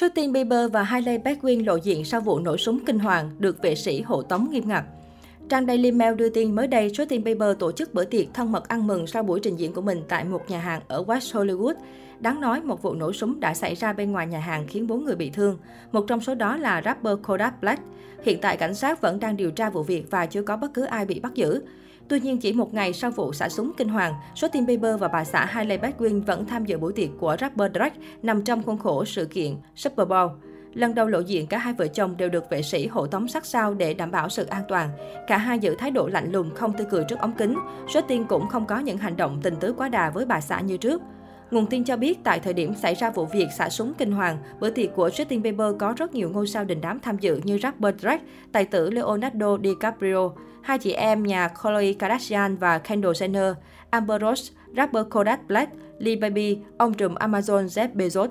Justin Bieber và Hailey Baldwin lộ diện sau vụ nổ súng kinh hoàng, được vệ sĩ hộ tống nghiêm ngặt. Trang Daily Mail đưa tin mới đây, Justin Bieber tổ chức bữa tiệc thân mật ăn mừng sau buổi trình diễn của mình tại một nhà hàng ở West Hollywood. Đáng nói, một vụ nổ súng đã xảy ra bên ngoài nhà hàng khiến 4 người bị thương. Một trong số đó là rapper Kodak Black. Hiện tại cảnh sát vẫn đang điều tra vụ việc và chưa có bất cứ ai bị bắt giữ. Tuy nhiên, chỉ một ngày sau vụ xả súng kinh hoàng, Justin Bieber và bà xã Hailey Baldwin vẫn tham dự buổi tiệc của rapper Drake nằm trong khuôn khổ sự kiện Super Bowl. Lần đầu lộ diện, cả hai vợ chồng đều được vệ sĩ hộ tống sát sao để đảm bảo sự an toàn. Cả hai giữ thái độ lạnh lùng, không tươi cười trước ống kính. Justin cũng không có những hành động tình tứ quá đà với bà xã như trước. Nguồn tin cho biết, tại thời điểm xảy ra vụ việc xả súng kinh hoàng, bữa tiệc của Justin Bieber có rất nhiều ngôi sao đình đám tham dự như rapper Drake, tài tử Leonardo DiCaprio, hai chị em nhà Khloe Kardashian và Kendall Jenner, Amber Rose, rapper Kodak Black, Lee Baby, ông trùm Amazon Jeff Bezos.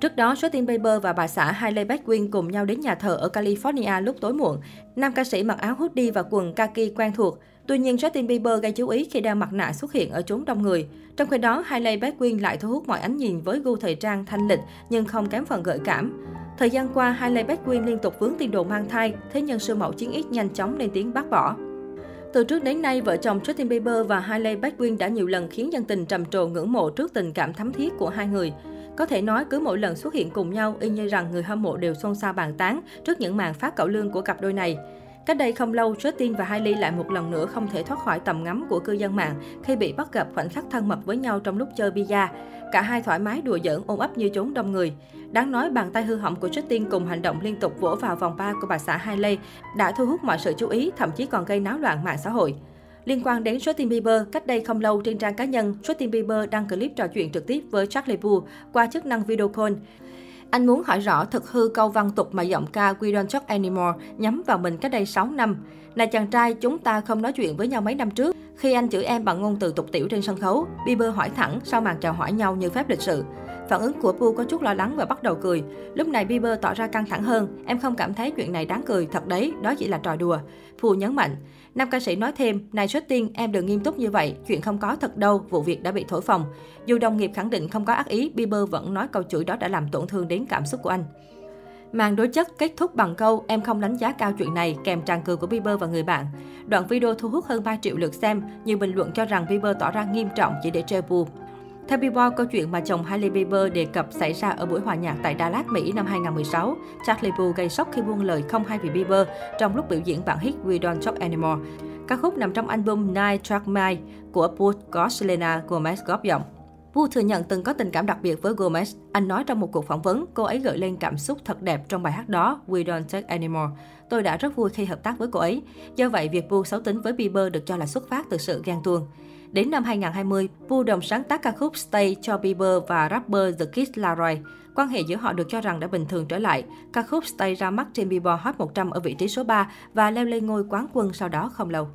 Trước đó, Justin Bieber và bà xã Hailey Baldwin cùng nhau đến nhà thờ ở California lúc tối muộn. Nam ca sĩ mặc áo hoodie và quần kaki quen thuộc. Tuy nhiên, Justin Bieber gây chú ý khi đeo mặt nạ xuất hiện ở chốn đông người. Trong khi đó, Hailey Baldwin lại thu hút mọi ánh nhìn với gu thời trang thanh lịch nhưng không kém phần gợi cảm. Thời gian qua, Hailey Baldwin liên tục vướng tin đồn mang thai, thế nhưng sư mẫu chiến ít nhanh chóng lên tiếng bác bỏ. Từ trước đến nay, vợ chồng Justin Bieber và Hailey Baldwin đã nhiều lần khiến dân tình trầm trồ ngưỡng mộ trước tình cảm thắm thiết của hai người. Có thể nói cứ mỗi lần xuất hiện cùng nhau, y như rằng người hâm mộ đều xôn xao bàn tán trước những màn phát cậu lương của cặp đôi này. Cách đây không lâu, Justin và Hailey lại một lần nữa không thể thoát khỏi tầm ngắm của cư dân mạng khi bị bắt gặp khoảnh khắc thân mật với nhau trong lúc chơi bia. Cả hai thoải mái đùa giỡn ôm ấp như chốn đông người. Đáng nói, bàn tay hư hỏng của Justin cùng hành động liên tục vỗ vào vòng ba của bà xã Hailey đã thu hút mọi sự chú ý, thậm chí còn gây náo loạn mạng xã hội. Liên quan đến Justin Bieber, cách đây không lâu trên trang cá nhân, Justin Bieber đăng clip trò chuyện trực tiếp với Charlie Puth qua chức năng video call. Anh muốn hỏi rõ thực hư câu văn tục mà giọng ca We Don't Talk Anymore nhắm vào mình cách đây 6 năm. Này chàng trai, chúng ta không nói chuyện với nhau mấy năm trước. Khi anh chửi em bằng ngôn từ tục tiểu trên sân khấu, Bieber hỏi thẳng sau màn chào hỏi nhau như phép lịch sự. Phản ứng của Pu có chút lo lắng và bắt đầu cười. Lúc này Bieber tỏ ra căng thẳng hơn. Em không cảm thấy chuyện này đáng cười, thật đấy, đó chỉ là trò đùa. Pu nhấn mạnh. Nam ca sĩ nói thêm, này xuất tiên, em đừng nghiêm túc như vậy, chuyện không có thật đâu, vụ việc đã bị thổi phồng. Dù đồng nghiệp khẳng định không có ác ý, Bieber vẫn nói câu chửi đó đã làm tổn thương đến cảm xúc của anh. Màn đối chất kết thúc bằng câu em không đánh giá cao chuyện này kèm tràn cười của Bieber và người bạn. Đoạn video thu hút hơn 3 triệu lượt xem, nhiều bình luận cho rằng Bieber tỏ ra nghiêm trọng chỉ để trêu buồn. Theo Billboard, câu chuyện mà chồng Hailey Bieber đề cập xảy ra ở buổi hòa nhạc tại Dallas, Mỹ năm 2016. Charlie Puth gây sốc khi buông lời không hay vì Bieber trong lúc biểu diễn bản hit We Don't Talk Anymore. Ca khúc nằm trong album Nine Track Mind của Puth có Selena Gomez góp giọng. Puth thừa nhận từng có tình cảm đặc biệt với Gomez. Anh nói trong một cuộc phỏng vấn, cô ấy gợi lên cảm xúc thật đẹp trong bài hát đó, We Don't Take Anymore. Tôi đã rất vui khi hợp tác với cô ấy. Do vậy, việc Puth xấu tính với Bieber được cho là xuất phát từ sự ghen tuông. Đến năm 2020, Vu đồng sáng tác ca khúc Stay cho Bieber và rapper The Kid Laroi. Quan hệ giữa họ được cho rằng đã bình thường trở lại. Ca khúc Stay ra mắt trên Billboard Hot 100 ở vị trí số 3 và leo lên ngôi quán quân sau đó không lâu.